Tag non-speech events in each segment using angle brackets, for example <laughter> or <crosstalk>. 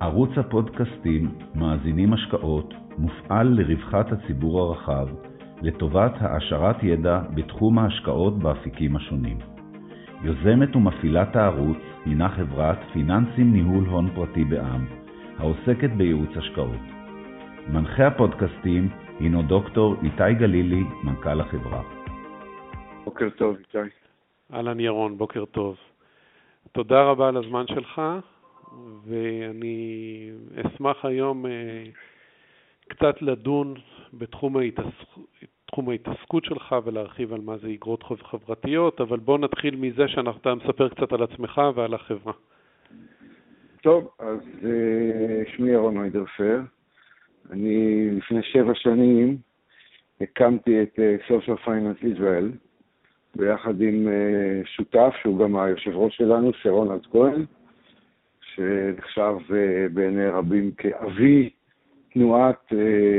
ערוץ הפודקאסטים מאזינים השקעות מופעל לרווחת הציבור הרחב, לטובת העשרת ידע בתחום ההשקעות באפיקים השונים. יוזמת ומפעילת הערוץ הינה חברת פיננסים ניהול הון פרטי בע"מ, העוסקת בייעוץ השקעות. מנחה הפודקאסטים הינו דוקטור איתי גלילי, מנכ"ל החברה. בוקר טוב, איתי. אהלן ירון, בוקר טוב. תודה רבה על הזמן שלך, ואני אשמח היום אה, קצת לדון בתחום ההתעסק... ההתעסקות שלך ולהרחיב על מה זה אגרות חוב חברתיות, אבל בוא נתחיל מזה שאתה מספר קצת על עצמך ועל החברה. טוב, אז אה, שמי ירון אוידרפר. אני לפני שבע שנים הקמתי את אה, Social Finance Israel ביחד עם שותף, שהוא גם היושב ראש שלנו, שרון אלט כהן, שנחשב בעיני רבים כאבי תנועת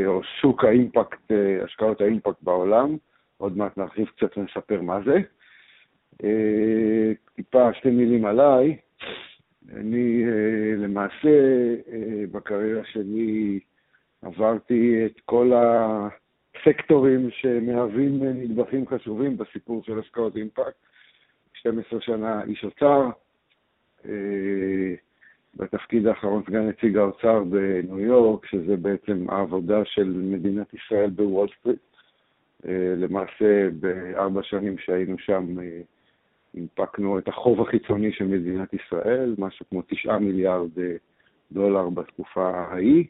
או שוק האימפקט, השקעות האימפקט בעולם. עוד מעט נרחיב קצת ונספר מה זה. טיפה שתי מילים עליי. אני למעשה בקריירה שלי עברתי את כל הסקטורים שמהווים נדבכים חשובים בסיפור של השקעות אימפקט. 12 שנה איש אוצר, אה, בתפקיד האחרון סגן נציג האוצר בניו יורק, שזה בעצם העבודה של מדינת ישראל בוול סטריט. אה, למעשה, בארבע שנים שהיינו שם, אה, הנפקנו את החוב החיצוני של מדינת ישראל, משהו כמו תשעה מיליארד דולר בתקופה ההיא.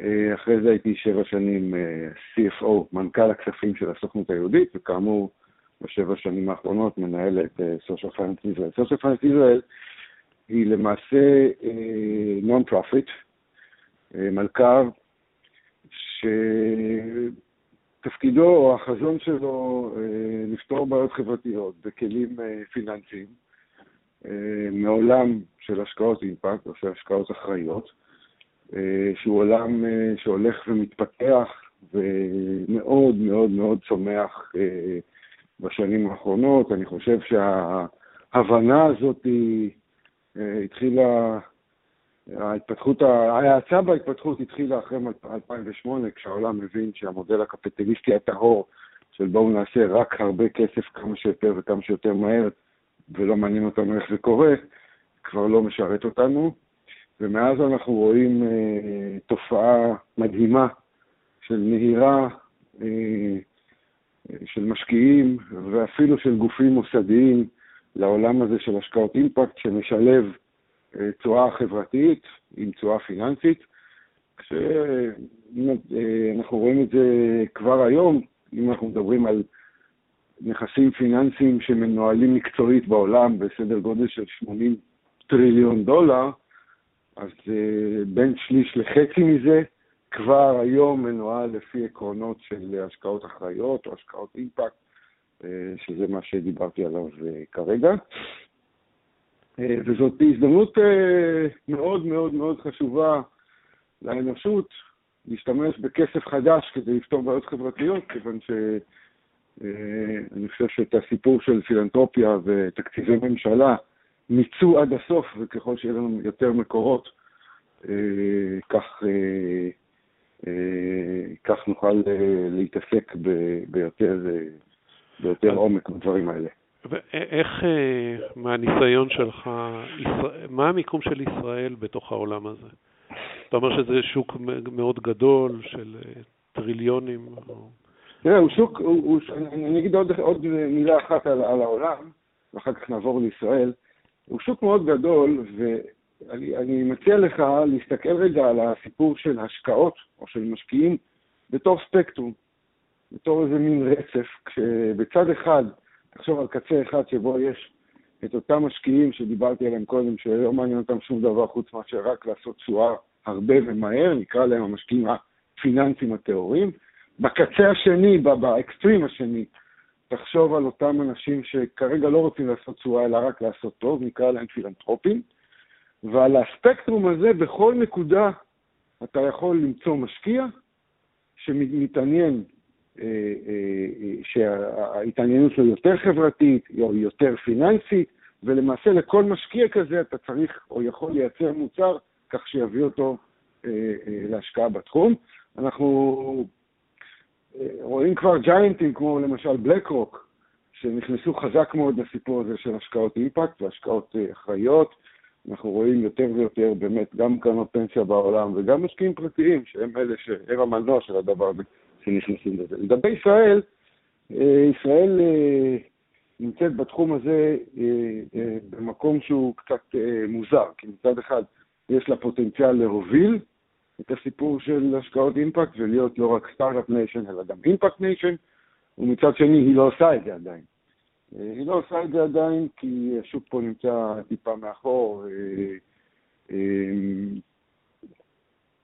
אה, אחרי זה הייתי שבע שנים אה, CFO, סמנכ"ל הכספים של הסוכנות היהודית, וכאמור, בשבע שנים האחרונות מנהל את אה, Social Finance Israel. Social Finance Israel היא למעשה non-profit, מלכ"ר, שתפקידו או החזון שלו לפתור בעיות חברתיות בכלים פיננסיים מעולם של השקעות אימפקט או של השקעות אחראיות. אה, שהוא עולם אה, שהולך ומתפתח ומאוד מאוד מאוד צומח אה, בשנים האחרונות. אני חושב שההבנה הזאת היא התחילה, ההתפתחות, ההאצה בהתפתחות התחילה אחרי 2008, כשהעולם מבין שהמודל הקפיטליסטי הטהור של בואו נעשה רק הרבה כסף כמה שיותר וכמה שיותר מהר, ולא מעניין אותנו איך זה קורה, כבר לא משרת אותנו. ומאז אנחנו רואים אה, תופעה מדהימה של נהירה אה, של משקיעים ואפילו של גופים מוסדיים לעולם הזה של השקעות אימפקט, שמשלב אה, תשואה חברתית עם תשואה פיננסית. כשאנחנו אה, רואים את זה כבר היום, אם אנחנו מדברים על נכסים פיננסיים שמנוהלים מקצועית בעולם בסדר גודל של 80 טריליון דולר, אז אה, בין שליש לחצי מזה כבר היום מנוהל לפי עקרונות של השקעות אחראיות או השקעות אימפקט, שזה מה שדיברתי עליו אה, כרגע. וזאת הזדמנות מאוד מאוד מאוד חשובה לאנושות להשתמש בכסף חדש כדי לפתור בעיות חברתיות, כיוון שאני חושב שאת הסיפור של פילנטרופיה ותקציבי ממשלה מיצו עד הסוף, וככל שיהיה לנו יותר מקורות, אה, כך, אה, אה, כך נוכל להתעסק ביותר, ביותר עומק בדברים האלה. ואיך, מהניסיון שלך, מה המיקום של ישראל בתוך העולם הזה? אתה אומר שזה שוק מאוד גדול של טריליונים? תראה, הוא שוק, הוא, הוא, אני אגיד עוד, עוד מילה אחת על, על העולם, ואחר כך נעבור לישראל. הוא שוק מאוד גדול, ואני מציע לך להסתכל רגע על הסיפור של השקעות או של משקיעים בתור ספקטרום, בתור איזה מין רצף, כשבצד אחד, תחשוב על קצה אחד שבו יש את אותם משקיעים שדיברתי עליהם קודם, שלא מעניין אותם שום דבר חוץ מאשר רק לעשות תשואה הרבה ומהר, נקרא להם המשקיעים הפיננסיים הטהורים. בקצה השני, באקסטרים השני, תחשוב על אותם אנשים שכרגע לא רוצים לעשות תשואה, אלא רק לעשות טוב, נקרא להם פילנטרופים, ועל הספקטרום הזה, בכל נקודה אתה יכול למצוא משקיע שמתעניין, שההתעניינות שלו יותר חברתית או יותר פיננסית, ולמעשה לכל משקיע כזה אתה צריך או יכול לייצר מוצר כך שיביא אותו להשקעה בתחום. אנחנו רואים כבר ג'יינטים כמו למשל בלק רוק, שנכנסו חזק מאוד לסיפור הזה של השקעות אימפקט והשקעות אחראיות. אנחנו רואים יותר ויותר באמת גם קרנות פנסיה בעולם וגם משקיעים פרטיים, שהם אלה שהם המנוע של הדבר הזה, שנכנסים לזה. לגבי ישראל, ישראל נמצאת בתחום הזה במקום שהוא קצת מוזר, כי מצד אחד יש לה פוטנציאל להוביל את הסיפור של השקעות אימפקט ולהיות לא רק Start-Up Nation, אלא גם Impact Nation, ומצד שני היא לא עושה את זה עדיין. היא לא עושה את זה עדיין כי השוק פה נמצא טיפה מאחור,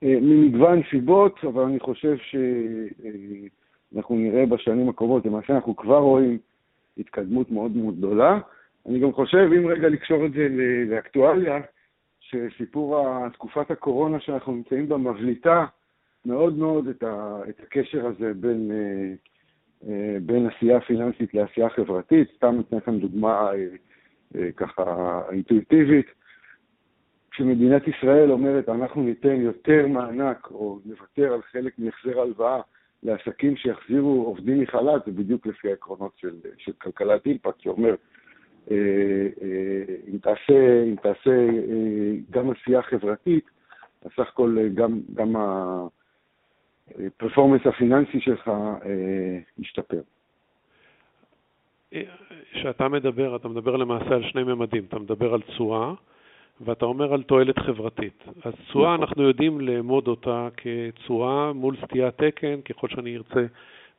ממגוון סיבות, אבל אני חושב שאנחנו נראה בשנים הקרובות, למעשה אנחנו כבר רואים התקדמות מאוד מאוד גדולה. אני גם חושב, אם רגע לקשור את זה לאקטואליה, שסיפור תקופת הקורונה שאנחנו נמצאים בה מבליטה מאוד מאוד את, ה, את הקשר הזה בין, בין עשייה פיננסית לעשייה חברתית. סתם אתן לכם דוגמה ככה אינטואיטיבית. כשמדינת ישראל אומרת, אנחנו ניתן יותר מענק או נוותר על חלק מהחזר הלוואה לעסקים שיחזירו עובדים מחל"ת, זה בדיוק לפי העקרונות של, של כלכלת אימפקט, שאומר, אה, אה, אם תעשה, אם תעשה אה, גם עשייה חברתית, אז סך הכל גם, גם הפרפורמנס הפיננסי שלך ישתפר. כשאתה מדבר, אתה מדבר למעשה על שני ממדים, אתה מדבר על תשואה, ואתה אומר על תועלת חברתית. אז תשואה, נכון. אנחנו יודעים לאמוד אותה כתשואה מול סטיית תקן, ככל שאני ארצה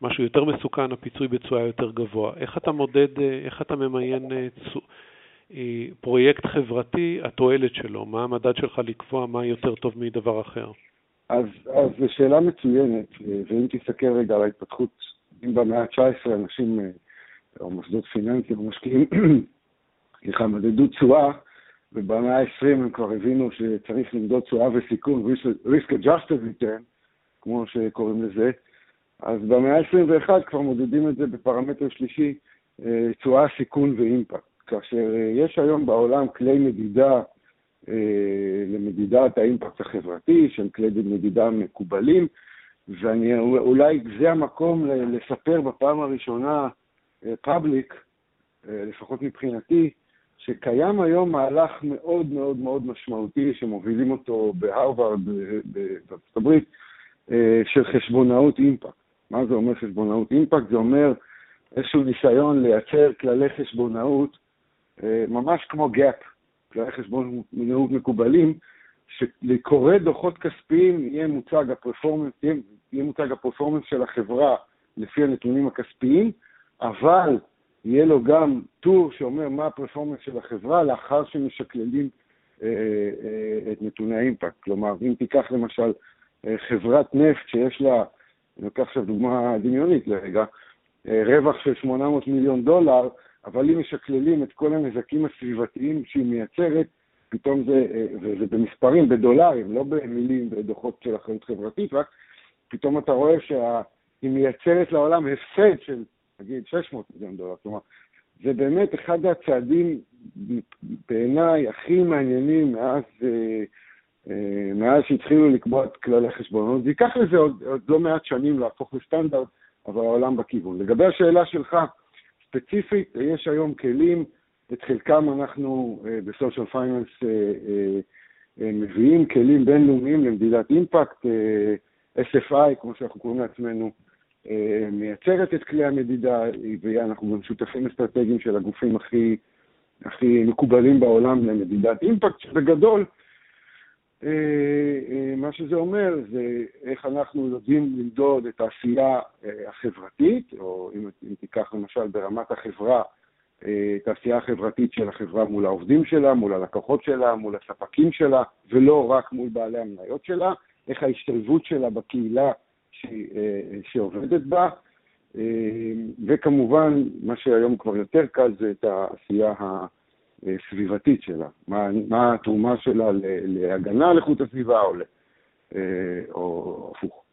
משהו יותר מסוכן, הפיצוי בתשואה יותר גבוה. איך אתה מודד, איך אתה ממיין צו... אה, פרויקט חברתי, התועלת שלו? מה המדד שלך לקבוע מה יותר טוב מדבר אחר? אז, אז זו שאלה מצוינת, ואם תסתכל רגע על ההתפתחות, אם במאה ה-19 אנשים, אה, או מוסדות פיננסיים, או משקיעים, <coughs> סליחה, מדדו תשואה, ובמאה ה-20 הם כבר הבינו שצריך למדוד תשואה וסיכון, risk adjusted return, כמו שקוראים לזה, אז במאה ה-21 כבר מודדים את זה בפרמטר שלישי, אה, תשואה, סיכון ואימפקט. כאשר אה, יש היום בעולם כלי מדידה אה, למדידת האימפקט החברתי, שהם כלי מדידה מקובלים, ואולי זה המקום לספר בפעם הראשונה פאבליק, לפחות מבחינתי, שקיים היום מהלך מאוד מאוד מאוד משמעותי שמובילים אותו בהרווארד בארצות הברית, של חשבונאות אימפקט. מה זה אומר חשבונאות אימפקט? זה אומר איזשהו ניסיון לייצר כללי חשבונאות, אה, ממש כמו GAAP, כללי חשבונאות מקובלים, שלקורא דוחות כספיים יהיה מוצג ה performance, יהיה מוצג ה performance של החברה לפי הנתונים הכספיים, אבל יהיה לו גם טור שאומר מה ה performance של החברה לאחר שמשקללים אה, אה, את נתוני האימפקט. כלומר, אם תיקח למשל חברת נפט שיש לה אני לוקח עכשיו דוגמה דמיונית לרגע, אה, רווח של 800 מיליון דולר, אבל אם משקללים את כל הנזקים הסביבתיים שהיא מייצרת, פתאום זה, אה, וזה במספרים, בדולרים, לא במילים, בדוחות של אחריות חברתית, רק פתאום אתה רואה שהיא מייצרת לעולם הפסד של, נגיד, 600 מיליון דולר. כלומר, זה באמת אחד הצעדים בעיניי הכי מעניינים מאז אה, אה, מאז שהתחילו לקבוע את כללי חשבונות. זה ייקח לזה עוד, עוד לא מעט שנים להפוך לסטנדרט, אבל העולם בכיוון. לגבי השאלה שלך, ספציפית, יש היום כלים, את חלקם אנחנו אה, בסושיאל פייננס מביאים, כלים בינלאומיים למדידת אימפקט, SFI, כמו שאנחנו קוראים לעצמנו, מייצרת את כלי המדידה, ואנחנו גם שותפים אסטרטגיים של הגופים הכי, הכי מקובלים בעולם למדידת אימפקט, שבגדול, אה, אה, מה שזה אומר זה איך אנחנו יודעים למדוד את העשייה אה, החברתית, או אם, אם תיקח למשל ברמת החברה, את העשייה החברתית של החברה מול העובדים שלה, מול הלקוחות שלה, מול הספקים שלה, ולא רק מול בעלי המניות שלה, איך ההשתלבות שלה בקהילה שעובדת בה, וכמובן, מה שהיום כבר יותר קל זה את העשייה סביבתית שלה, מה, מה התרומה שלה להגנה על איכות הסביבה או, אה, או הפוך.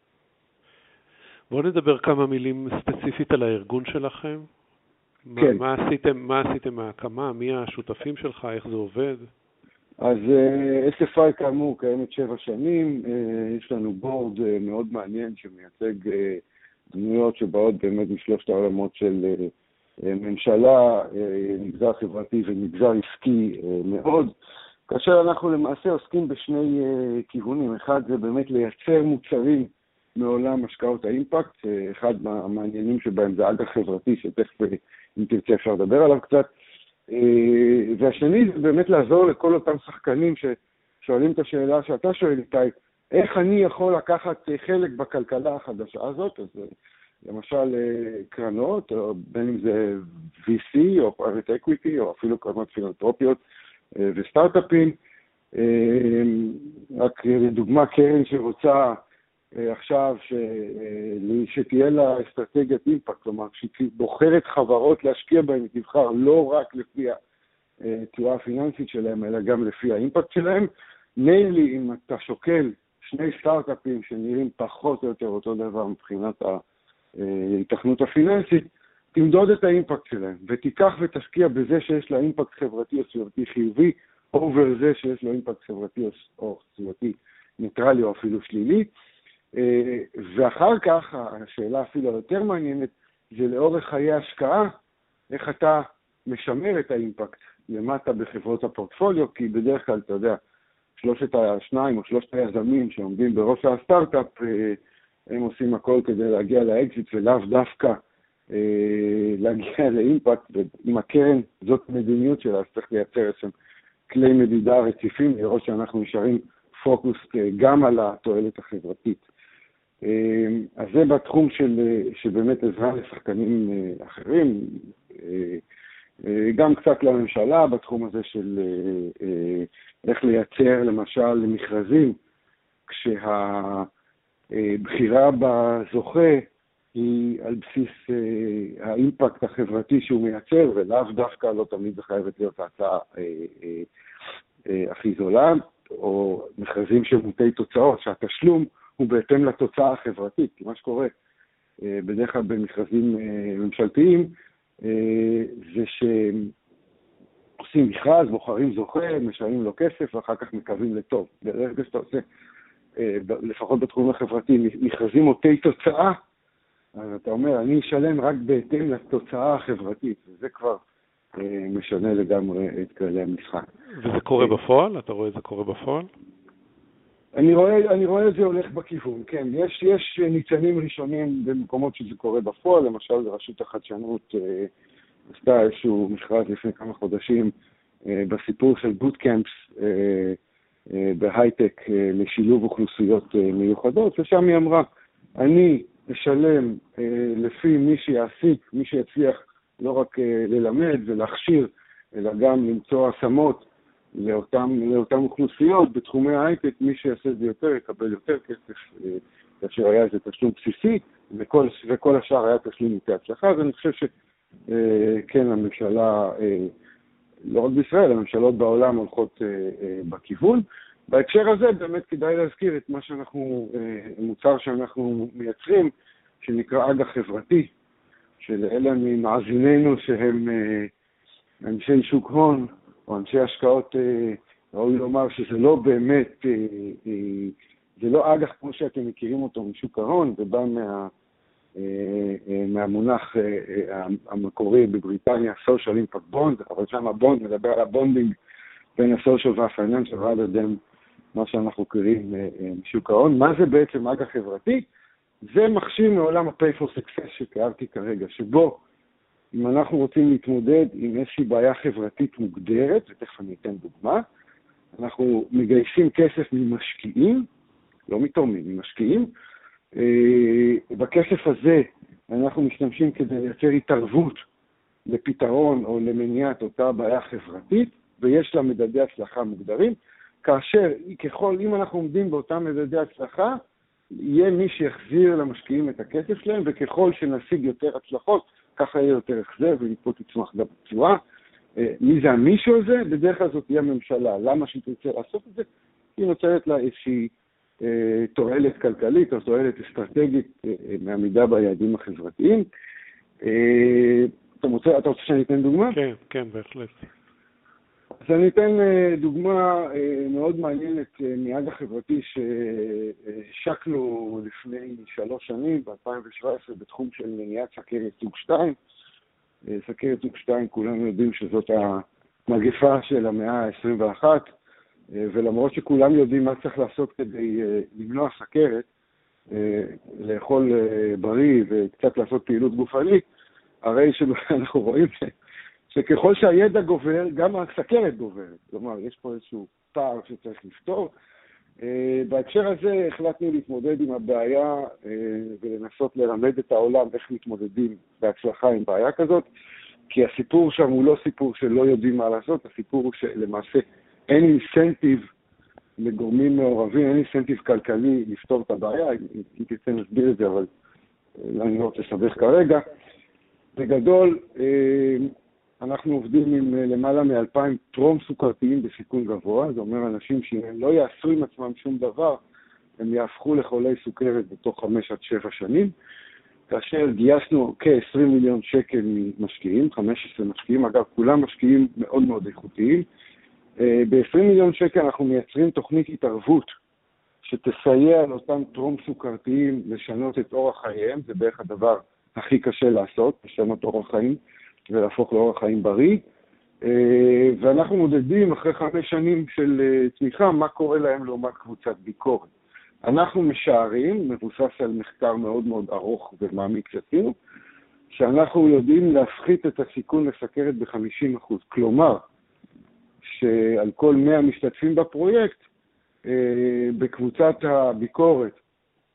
בואו נדבר כמה מילים ספציפית על הארגון שלכם. כן. מה, מה עשיתם, מה עשיתם מההקמה? מי השותפים שלך? איך זה עובד? אז SFI כאמור קיימת שבע שנים, יש לנו בורד מאוד מעניין שמייצג דמויות שבאות באמת משלושת העולמות של ממשלה, מגזר חברתי ומגזר עסקי מאוד. כאשר אנחנו למעשה עוסקים בשני כיוונים. אחד זה באמת לייצר מוצרים מעולם השקעות האימפקט, אחד מהמעניינים שבהם זה אג"ח חברתי, שתכף, אם תרצה, אפשר לדבר עליו קצת. Uh, והשני זה באמת לעזור לכל אותם שחקנים ששואלים את השאלה שאתה שואל, איתי, איך אני יכול לקחת חלק בכלכלה החדשה הזאת? אז למשל קרנות, או בין אם זה VC או private equity, או אפילו קרנות פילנטרופיות, אה, וסטארט-אפים. אה, רק לדוגמה, קרן שרוצה אה, עכשיו שתהיה לה אסטרטגיית אימפקט, כלומר, כשהיא בוחרת חברות להשקיע בהן, היא תבחר לא רק לפי התשואה הפיננסית שלהם, אלא גם לפי האימפקט שלהם. namely, אם אתה שוקל שני סטארט-אפים שנראים פחות או יותר אותו דבר מבחינת ההיתכנות הפיננסית, תמדוד את האימפקט שלהם, ותיקח ותשקיע בזה שיש לה אימפקט חברתי או סביבתי חיובי, over זה שיש לו אימפקט חברתי או סביבתי ניטרלי או אפילו שלילי. אה, ואחר כך, השאלה אפילו היותר מעניינת, זה לאורך חיי השקעה, איך אתה משמר את האימפקט למטה בחברות הפורטפוליו, כי בדרך כלל, אתה יודע, שלושת השניים או שלושת היזמים שעומדים בראש הסטארט-אפ, אה, הם עושים הכל כדי להגיע לאקזיט ולאו דווקא אה, להגיע לאימפקט, ואם הקרן זאת מדיניות שלה, אז צריך לייצר איזשהם כלי מדידה רציפים, לראות שאנחנו נשארים פוקוס גם על התועלת החברתית. אה, אז זה בתחום של, שבאמת עזרה לשחקנים אחרים, גם קצת לממשלה בתחום הזה של איך לייצר למשל מכרזים, כשהבחירה בזוכה היא על בסיס אה, האימפקט החברתי שהוא מייצר, ולאו דווקא לא תמיד זה חייבת להיות ההצעה אה, אה, אה, הכי זולה, או מכרזים של מוטי תוצאות, שהתשלום הוא בהתאם לתוצאה החברתית, כי מה שקורה אה, בדרך כלל במכרזים אה, ממשלתיים, אה, זה שעושים מכרז, בוחרים זוכה, משלמים לו כסף, ואחר כך מקווים לטוב. ברגע שאתה עושה, לפחות בתחום החברתי, מכרזים מוטי תוצאה, אז אתה אומר, אני אשלם רק בהתאם לתוצאה החברתית, וזה כבר משנה לגמרי את כללי המשחק. וזה קורה בפועל? אתה רואה את זה קורה בפועל? אני רואה, אני רואה זה הולך בכיוון, כן. יש, יש ניצנים ראשונים במקומות שזה קורה בפועל, למשל רשות החדשנות אה, עשתה איזשהו מכרז לפני כמה חודשים אה, בסיפור של בוטקאמפס אה, אה, בהייטק אה, לשילוב אוכלוסיות אה, מיוחדות, ושם היא אמרה, אני לשלם אה, לפי מי שיעסיק, מי שיצליח לא רק אה, ללמד ולהכשיר, אלא גם למצוא השמות לאותן, לאותן אוכלוסיות בתחומי ההייטק, מי שיעשה את זה יותר יקבל יותר כסף, אה, כאשר היה איזה תשלום בסיסי, וכל, וכל השאר היה תשלום יותר הצלחה, אז אני חושב שכן, הממשלה, לא רק בישראל, הממשלות בעולם הולכות בכיוון. בהקשר הזה באמת כדאי להזכיר את מה שאנחנו, אה, מוצר שאנחנו מייצרים, שנקרא אג"ח חברתי, שלאלה ממאזיננו שהם אה, אנשי שוק הון או אנשי השקעות, אה, ראוי לומר שזה לא באמת, זה לא אג"ח כמו שאתם מכירים אותו משוק ההון, זה בא מה, מהמונח המקורי בבריטניה, social impact bond, אבל שם ה bond מדבר על ה bonding בין ה-social וה-financial, rather than מה שאנחנו קוראים אה, אה, משוק ההון. מה זה בעצם אג"ח חברתי? זה מכשיר מעולם ה-pay for success שתיארתי כרגע, שבו אם אנחנו רוצים להתמודד עם איזושהי בעיה חברתית מוגדרת, ותכף אני אתן דוגמה, אנחנו מגייסים כסף ממשקיעים, לא מתורמים, ממשקיעים. אה, בכסף הזה אנחנו משתמשים כדי לייצר התערבות לפתרון או למניעת אותה בעיה חברתית, ויש לה מדדי הצלחה מוגדרים. כאשר ככל, אם אנחנו עומדים באותם מדדי הצלחה, יהיה מי שיחזיר למשקיעים את הכסף שלהם, וככל שנשיג יותר הצלחות, ככה יהיה יותר החזר ומפה תצמח גם תשואה. אה, מי זה המישהו הזה? בדרך כלל זאת תהיה הממשלה. למה שהיא תרצה לעשות את זה? היא נוצרת לה איזושהי אה, תועלת כלכלית או תועלת אסטרטגית אה, מעמידה ביעדים החברתיים. אתה רוצה, אתה רוצה שאני אתן דוגמה? כן, כן, בהחלט. אז אני אתן אה, דוגמה אה, מאוד מעניינת אה, מאג"ח חברתי שהשקנו לפני שלוש שנים, ב-2017, בתחום של מניעת סכרת סוג 2. סכרת סוג 2, כולנו יודעים שזאת המגפה של המאה ה-21, ולמרות שכולם יודעים מה צריך לעשות כדי למנוע סכרת, לאכול בריא וקצת לעשות פעילות גופנית, הרי שאנחנו <laughs> רואים שככל שהידע גובר, גם הסכרת גוברת. כלומר, יש פה איזשהו פער שצריך לפתור. Uh, בהקשר הזה החלטנו להתמודד עם הבעיה uh, ולנסות ללמד את העולם איך מתמודדים בהצלחה עם בעיה כזאת, כי הסיפור שם הוא לא סיפור שלא יודעים מה לעשות, הסיפור הוא שלמעשה אין אינסנטיב לגורמים מעורבים, אין אינסנטיב כלכלי לפתור את הבעיה, אם תרצה נסביר את זה, אבל uh, אני לא רוצה לסבך כרגע. בגדול, אנחנו עובדים עם אה, למעלה מ-2,000 טרום סוכרתיים בסיכון גבוה, זה אומר אנשים שאם הם לא יעשו עם עצמם שום דבר, הם יהפכו לחולי סוכרת בתוך 5 עד 7 שנים, כאשר גייסנו כ-20 מיליון שקל ממשקיעים, 15 משקיעים, אגב, כולם משקיעים מאוד מאוד איכותיים. אה, ב-20 מיליון שקל אנחנו מייצרים תוכנית התערבות שתסייע לאותם טרום סוכרתיים לשנות את אורח חייהם, זה בערך הדבר הכי קשה לעשות, לשנות אורח חיים. ולהפוך לאורח חיים בריא. אה, ואנחנו מודדים אחרי חמש שנים של אה, צמיחה, מה קורה להם לעומת קבוצת ביקורת. אנחנו משערים, מבוסס על מחקר מאוד מאוד ארוך ומעמיק שעשינו, שאנחנו יודעים להפחית את הסיכון לסכרת ב-50%. כלומר, שעל כל 100 משתתפים בפרויקט, אה, בקבוצת הביקורת,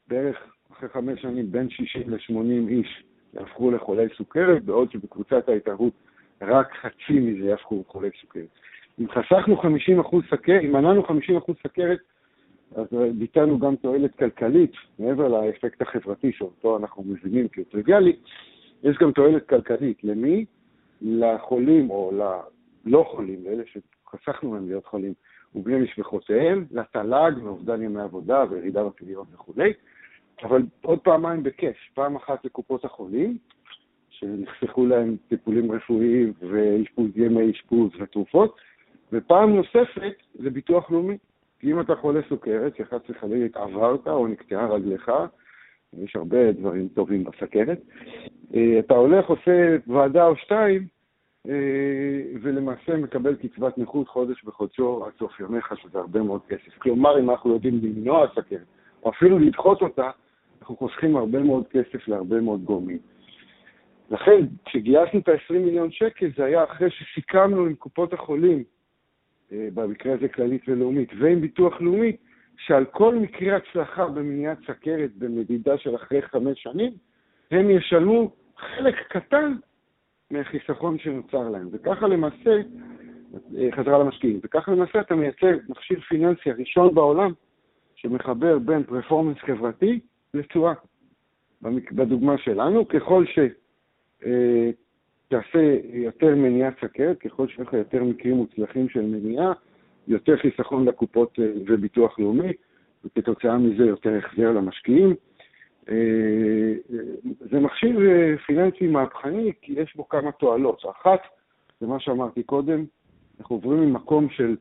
בערך אחרי חמש שנים, בין 60 ל-80 איש יהפכו לחולי סוכרת, בעוד שבקבוצת ההתערבות רק חצי מזה יהפכו לחולי סוכרת. אם חסכנו 50% סכרת, אם מנענו 50% סכרת, אז ביטלנו גם תועלת כלכלית, מעבר לאפקט החברתי שאותו אנחנו מבינים כטריוויאלי, יש גם תועלת כלכלית. למי? לחולים או ללא חולים, לאלה שחסכנו מהם להיות חולים, ובני משפחותיהם, לתל"ג מאובדן ימי עבודה וירידה בפדיון וכולי. אבל עוד פעמיים בכיף, פעם אחת לקופות החולים, שנחסכו להם טיפולים רפואיים ואשפוז ימי אשפוז ותרופות, ופעם נוספת זה ביטוח לאומי. כי אם אתה חולה סוכרת, שחס וחלילה התעברת או נקטעה רגלך, יש הרבה דברים טובים בסכרת, אה, אתה הולך, עושה ועדה או שתיים, אה, ולמעשה מקבל קצבת נכות חודש בחודשו עד סוף ימיך, שזה הרבה מאוד כסף. כלומר, אם אנחנו יודעים למנוע סכרת, או אפילו לדחות אותה, אנחנו חוסכים הרבה מאוד כסף להרבה מאוד גורמים. לכן, כשגייסנו את ה-20 מיליון שקל, זה היה אחרי שסיכמנו עם קופות החולים, אה, במקרה הזה כללית ולאומית, ועם ביטוח לאומי, שעל כל מקרה הצלחה במניעת סכרת במדידה של אחרי חמש שנים, הם ישלמו חלק קטן מהחיסכון שנוצר להם. וככה למעשה, אה, חזרה למשקיעים, וככה למעשה אתה מייצר מכשיר פיננסי הראשון בעולם שמחבר בין פרפורמנס חברתי לתשואה. בדוגמה שלנו, ככל שתעשה אה, יותר מניעת סכרת, ככל שיהיה לך יותר מקרים מוצלחים של מניעה, יותר חיסכון לקופות אה, וביטוח לאומי, וכתוצאה מזה יותר החזר למשקיעים. אה, זה מכשיר פיננסי מהפכני, כי יש בו כמה תועלות. אחת, זה מה שאמרתי קודם, אנחנו עוברים ממקום של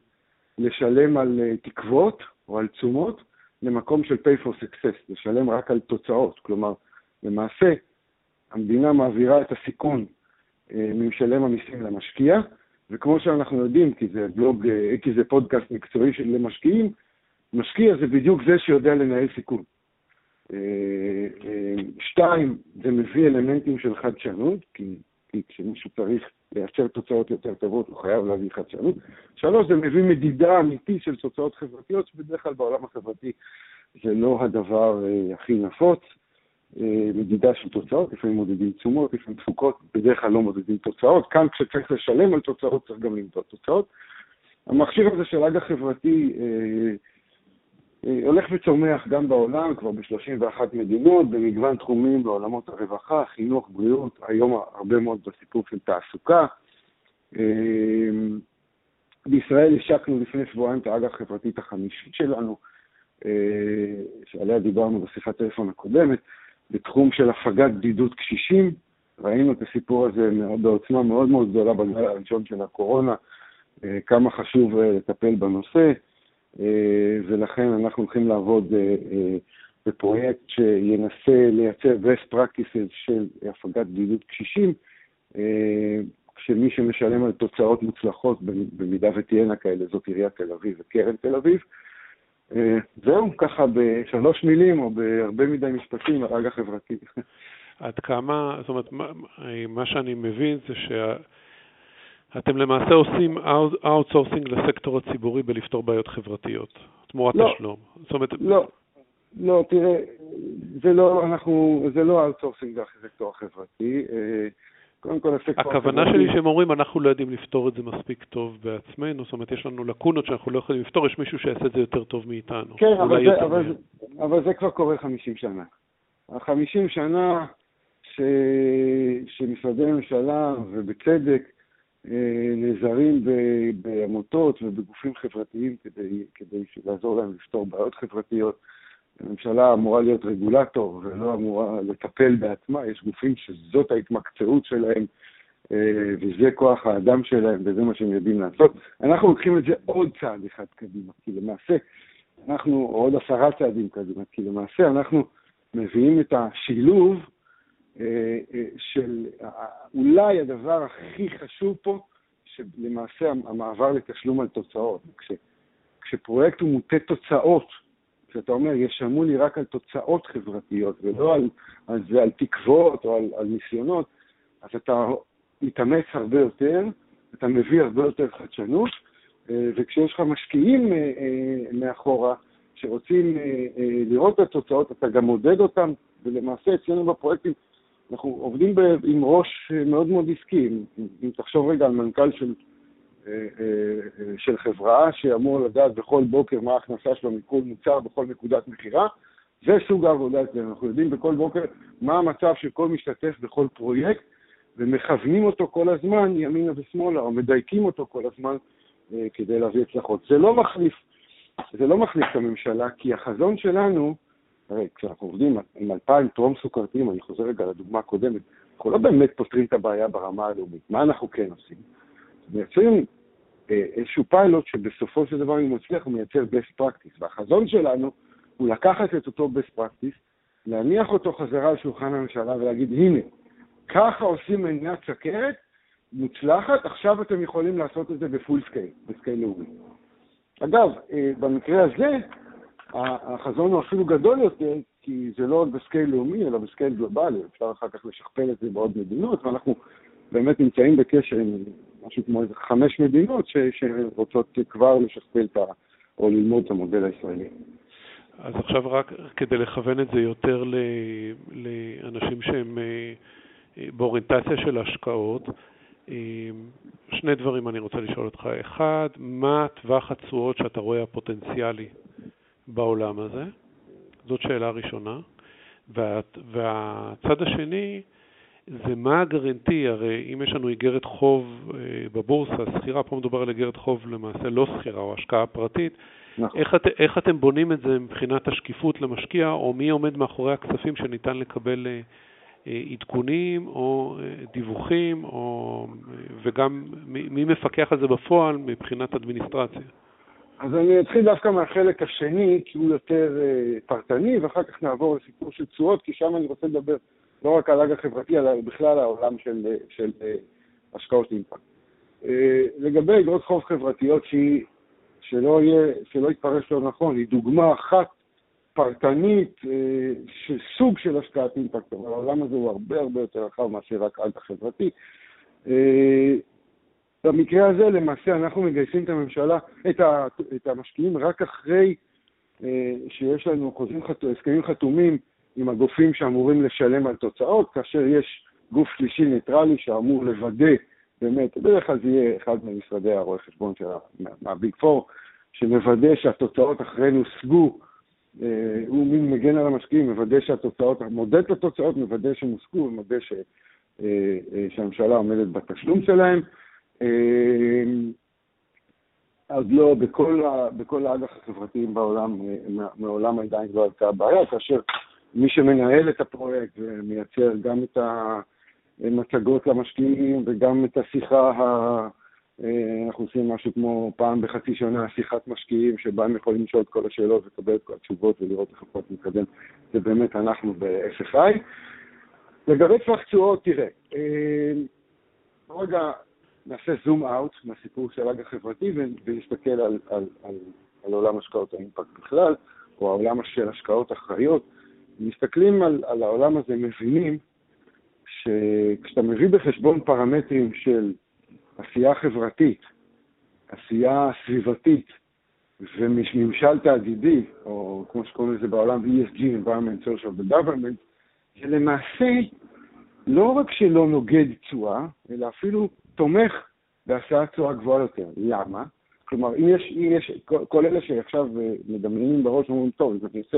לשלם על תקוות או על תשומות, למקום של pay for success, לשלם רק על תוצאות. כלומר, למעשה, המדינה מעבירה את הסיכון אה, ממשלם המיסים למשקיע, וכמו שאנחנו יודעים, כי זה בלוג, אה, כי זה פודקאסט מקצועי של משקיעים, משקיע זה בדיוק זה שיודע לנהל סיכון. אה, שתיים, זה מביא אלמנטים של חדשנות, כי, כי כשמישהו צריך לייצר תוצאות יותר טובות, הוא חייב להביא חדשנות. שלוש, זה מביא מדידה אמיתית של תוצאות חברתיות, שבדרך כלל בעולם החברתי זה לא הדבר אה, הכי נפוץ. אה, מדידה של תוצאות, לפעמים מודדים תשומות, לפעמים תפוקות, בדרך כלל לא מודדים תוצאות. כאן כשצריך לשלם על תוצאות, צריך גם למדוד תוצאות. המכשיר הזה של אג"ח חברתי אה, הולך וצומח גם בעולם, כבר ב-31 מדינות, במגוון תחומים בעולמות הרווחה, חינוך, בריאות, היום הרבה מאוד בסיפור של תעסוקה. אה, בישראל השקנו לפני שבועיים את האג"ח החברתית החמישית שלנו, אה, שעליה דיברנו בשיחת טלפון הקודמת, בתחום של הפגת בדידות קשישים. ראינו את הסיפור הזה בעוצמה מאוד מאוד גדולה בגלל הראשון של הקורונה, כמה חשוב לטפל בנושא, ולכן אנחנו הולכים לעבוד בפרויקט שינסה לייצר best practices של הפגת בדידות קשישים, שמי שמשלם על תוצאות מוצלחות, במידה ותהיינה כאלה, זאת עיריית תל אביב וקרן תל אביב. זהו, ככה בשלוש מילים או בהרבה מדי משפטים, הרג החברתי. עד כמה, זאת אומרת, מה, מה שאני מבין זה שאתם למעשה עושים outsourcing לסקטור הציבורי בלפתור בעיות חברתיות, תמורת לא, תשלום. זאת אומרת... לא, לא, תראה, זה לא, אנחנו, זה לא outsourcing לסקטור החברתי. קודם כל, הסקטור החברתי... הכוונה שלי שהם אומרים, אנחנו לא יודעים לפתור את זה מספיק טוב בעצמנו, זאת אומרת, יש לנו לקונות שאנחנו לא יכולים לפתור, יש מישהו שיעשה את זה יותר טוב מאיתנו. כן, אבל זה, אבל, אבל זה כבר קורה 50 שנה. ה-50 שנה ש... שמשרדי ממשלה, ובצדק, אה, נעזרים בעמותות ובגופים חברתיים כדי, כדי לעזור להם לפתור בעיות חברתיות. הממשלה אמורה להיות רגולטור ולא אמורה לטפל בעצמה, יש גופים שזאת ההתמקצעות שלהם אה, וזה כוח האדם שלהם וזה מה שהם יודעים לעשות. אנחנו לוקחים את זה עוד צעד אחד קדימה, כי למעשה אנחנו, עוד עשרה צעדים קדימה, כי למעשה אנחנו מביאים את השילוב אה, אה, של אולי הדבר הכי חשוב פה, שלמעשה המעבר לתשלום על תוצאות. כש, כשפרויקט הוא מוטה תוצאות, כשאתה אומר, ישלמו לי רק על תוצאות חברתיות ולא על, על, זה, על תקוות או על, על ניסיונות, אז אתה מתאמץ הרבה יותר, אתה מביא הרבה יותר חדשנות, אה, וכשיש לך משקיעים מאחורה שרוצים לראות את התוצאות, אתה גם מודד אותם, ולמעשה אצלנו בפרויקטים אנחנו עובדים ב, עם ראש מאוד מאוד עסקי. אם, תחשוב רגע על מנכ"ל של, אה, אה, של חברה שאמור לדעת בכל בוקר מה ההכנסה שלו מכל מוצר בכל נקודת מכירה, זה סוג העבודה אצלנו. אנחנו יודעים בכל בוקר מה המצב של כל משתתף בכל פרויקט, ומכוונים אותו כל הזמן ימינה ושמאלה, או מדייקים אותו כל הזמן אה, כדי להביא הצלחות. זה לא מחליף, זה לא מחליף את הממשלה, כי החזון שלנו, הרי כשאנחנו עובדים עם אלפיים טרום סוכרתיים, אני חוזר רגע לדוגמה הקודמת, אנחנו לא באמת פותרים את הבעיה ברמה הלאומית. מה אנחנו כן עושים? מייצרים אה, איזשהו פיילוט שבסופו של דבר, אם הוא מצליח, הוא מייצר best practice. והחזון שלנו הוא לקחת את אותו best practice, להניח אותו חזרה על שולחן הממשלה ולהגיד, הנה, ככה עושים מניעת סכרת מוצלחת, עכשיו אתם יכולים לעשות את זה ב full scale, ב scale לאומי. אגב, אה, במקרה הזה, החזון הוא אפילו גדול יותר, כי זה לא רק ב scale לאומי, אלא ב scale גלובלי. אפשר אחר כך לשכפל את זה בעוד מדינות, ואנחנו באמת נמצאים בקשר עם משהו כמו איזה חמש מדינות ש, שרוצות כבר לשכפל את ה... או ללמוד את המודל הישראלי. אז עכשיו רק כדי לכוון את זה יותר ל, לאנשים שהם אה, באוריינטציה של השקעות, אה, שני דברים אני רוצה לשאול אותך. אחד, מה טווח התשואות שאתה רואה הפוטנציאלי בעולם הזה? זאת שאלה ראשונה. וה, והצד השני זה מה הגרנטי, הרי אם יש לנו איגרת חוב אה, בבורסה, שכירה, פה מדובר על איגרת חוב למעשה לא שכירה או השקעה פרטית, נכון. איך, את, איך אתם בונים את זה מבחינת השקיפות למשקיע, או מי עומד מאחורי הכספים שניתן לקבל אה, אה, עדכונים או דיווחים, או, וגם מי, מי מפקח על זה בפועל מבחינת אדמיניסטרציה? אז אני אתחיל דווקא מהחלק השני, כי הוא יותר uh, פרטני, ואחר כך נעבור לסיפור של תשואות, כי שם אני רוצה לדבר לא רק על אג"ח חברתי, אלא בכלל העולם של, של uh, השקעות אימפקט. Uh, לגבי אגרות חוב חברתיות, שהיא, שלא, יהיה, שלא יתפרש לא נכון, היא דוגמה אחת פרטנית uh, של סוג של השקעת אימפקט, אבל העולם הזה הוא הרבה הרבה יותר רחב מאשר רק אג"ח חברתי. במקרה הזה למעשה אנחנו מגייסים את הממשלה, את, ה, את המשקיעים רק אחרי אה, שיש לנו חוזים, חת, הסכמים חתומים עם הגופים שאמורים לשלם על תוצאות, כאשר יש גוף שלישי ניטרלי שאמור לוודא, באמת, בדרך כלל זה יהיה אחד ממשרדי הרואי חשבון של מהביג פור, שמוודא שהתוצאות אכן הושגו, אה, הוא מין מגן על המשקיעים, מוודא שהתוצאות, מודד את התוצאות, מוודא שהם הושגו, מוודא ש, אה, אה, שהממשלה עומדת בתשלום שלהם. אמ, עוד לא, בכל, האג"ח החברתיים בעולם, מעולם עדיין לא הייתה בעיה, כאשר מי שמנהל את הפרויקט ומייצר גם את המצגות למשקיעים וגם את השיחה אה, אנחנו עושים משהו כמו פעם בחצי שנה שיחת משקיעים, שבה הם יכולים לשאול את כל השאלות לקבל את כל התשובות ולראות איך הפרויקט מתקדם. זה באמת אנחנו ב-SFI. לגבי טווח תשואות, תראה, רגע נעשה זום אאוט מהסיפור של האג החברתי ונסתכל על, על, על, על עולם השקעות האימפקט בכלל, או העולם של השקעות אחראיות. מסתכלים על, על העולם הזה, מבינים שכשאתה מביא בחשבון פרמטרים של עשייה חברתית, עשייה סביבתית וממשל תאגידי, או כמו שקוראים לזה בעולם ESG, environment, social ו-government, זה למעשה לא רק שלא נוגד תשואה, אלא אפילו תומך בהשאת תשואה גבוהה יותר. למה? כלומר, אם יש, אם יש כל, כל אלה שעכשיו אה, מדמיינים בראש אומרים, טוב, אם אני אעשה,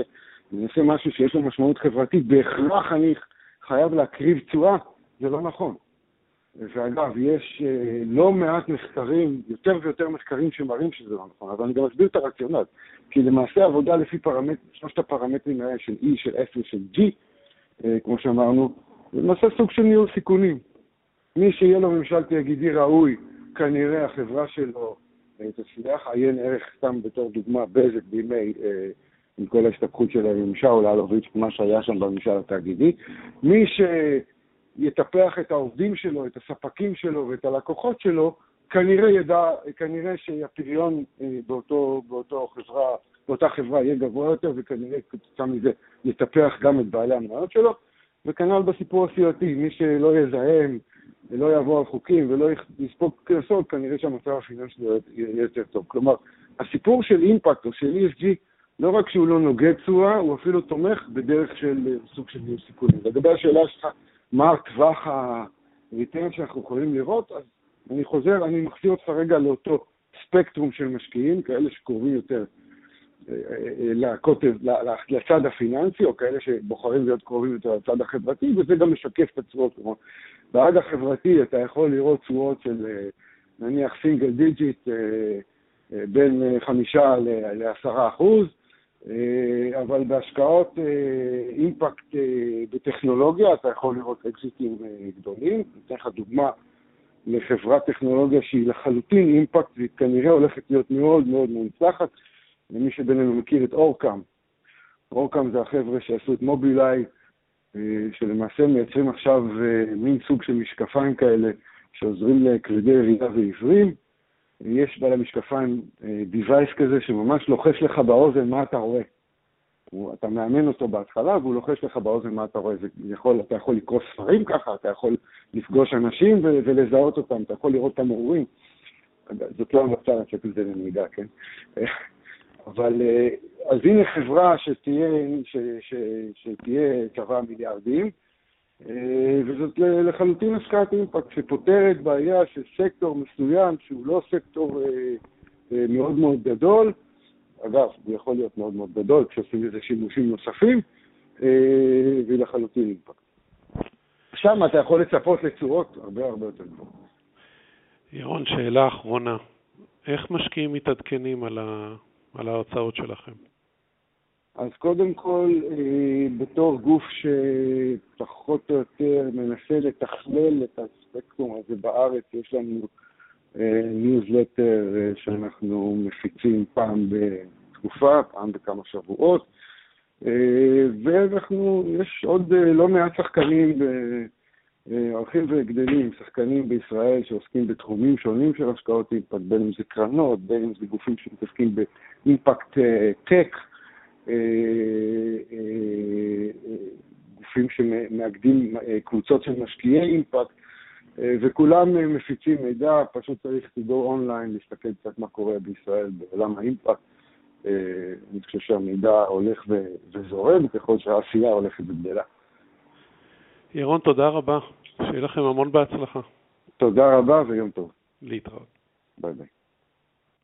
אני אעשה משהו שיש לו משמעות חברתית, בהכרח אני חייב להקריב תשואה, זה לא נכון. ואגב, יש אה, לא מעט מחקרים, יותר ויותר מחקרים שמראים שזה לא נכון, אבל אני גם אסביר את הרציונל. כי למעשה עבודה לפי פרמט, שלושת הפרמטרים האלה של E, של F ושל G, אה, כמו שאמרנו, זה למעשה סוג של ניהול סיכונים. מי שיהיה לו ממשל תאגידי ראוי, כנראה החברה שלו אה, תצליח. עיין ערך, סתם בתור דוגמה, בזק בימי, אה, עם כל ההסתבכות של הממשל או לאלוביץ', מה שהיה שם בממשל התאגידי. מי שיטפח את העובדים שלו, את הספקים שלו ואת הלקוחות שלו, כנראה ידע, כנראה שהפריון אה, באותו, באותו חברה, באותה חברה יהיה גבוה יותר, וכנראה כתוצאה מזה יטפח גם את בעלי המניות שלו. וכנ"ל בסיפור הסיעתי, מי שלא יזהם, ולא יעבור על חוקים ולא יספוג קנסות, כנראה שהמצב הפיננסי יהיה יותר טוב. כלומר, הסיפור של אימפקט או של ESG, לא רק שהוא לא נוגד תשואה, הוא אפילו תומך בדרך של סוג של ניהול סיכונים. לגבי השאלה שלך, מה טווח ה return שאנחנו יכולים לראות, אז אני חוזר, אני מחזיר אותך רגע לאותו ספקטרום של משקיעים, כאלה שקרובים יותר לקוטב, לצד הפיננסי, או כאלה שבוחרים להיות קרובים יותר לצד החברתי, וזה גם משקף את התשואות. כלומר, באג"ח החברתי אתה יכול לראות תשואות של אה, נניח single digit אה, אה, בין חמישה לעשרה אחוז, אבל בהשקעות אימפקט בטכנולוגיה אתה יכול לראות אקזיטים גדולים. אני אתן לך דוגמה לחברת טכנולוגיה שהיא לחלוטין אימפקט, והיא כנראה הולכת להיות מאוד מאוד מוצלחת. למי שבינינו מכיר את אורקאם. אורקאם זה החבר'ה שעשו את מובילאיי, אה, שלמעשה מייצרים עכשיו אה, מין סוג של משקפיים כאלה שעוזרים לכבדי ראייה ועיוורים. יש בעל המשקפיים אה, כזה שממש לוחש לך באוזן מה אתה רואה. אתה מאמן אותו בהתחלה והוא לוחש לך באוזן מה אתה רואה. זה יכול, אתה יכול לקרוא ספרים ככה, אתה יכול לפגוש אנשים ולזהות אותם, אתה יכול לראות את המורים. זאת לא המלצה לצאת את זה לנהיגה, כן? אבל אה, אז הנה חברה שתהיה, ש, ש, שתהיה שווה מיליארדים, אה, וזאת לחלוטין השקעת אימפקט שפותרת בעיה של סקטור מסוים שהוא לא סקטור אה, מאוד מאוד גדול, אגב, הוא יכול להיות מאוד מאוד גדול כשעושים לזה שימושים נוספים, והיא לחלוטין אימפקט. שם אתה יכול לצפות לתשואות הרבה הרבה יותר גבוהות. ירון, שאלה אחרונה. איך משקיעים מתעדכנים על ה... על ההרצאות שלכם? אז קודם כל, אה, בתור גוף שפחות או יותר מנסה לתכלל את הספקטרום הזה בארץ, יש לנו ניוזלטר אה, אה, שאנחנו מפיצים פעם בתקופה, פעם בכמה שבועות, ואנחנו, יש עוד לא מעט שחקנים הולכים וגדלים, שחקנים בישראל שעוסקים בתחומים שונים של השקעות אימפקט, בין אם זה קרנות, בין אם זה גופים שמתעסקים ב impact אה, tech, אה, אה, גופים שמאגדים קבוצות של משקיעי אימפקט, וכולם מפיצים מידע, פשוט צריך go online, להסתכל קצת מה קורה בישראל בעולם האימפקט. אני חושב שהמידע הולך וזורם ככל שהעשייה הולכת וגדלה. ירון, תודה רבה. שיהיה לכם המון בהצלחה. תודה רבה ויום טוב. להתראות. ביי ביי.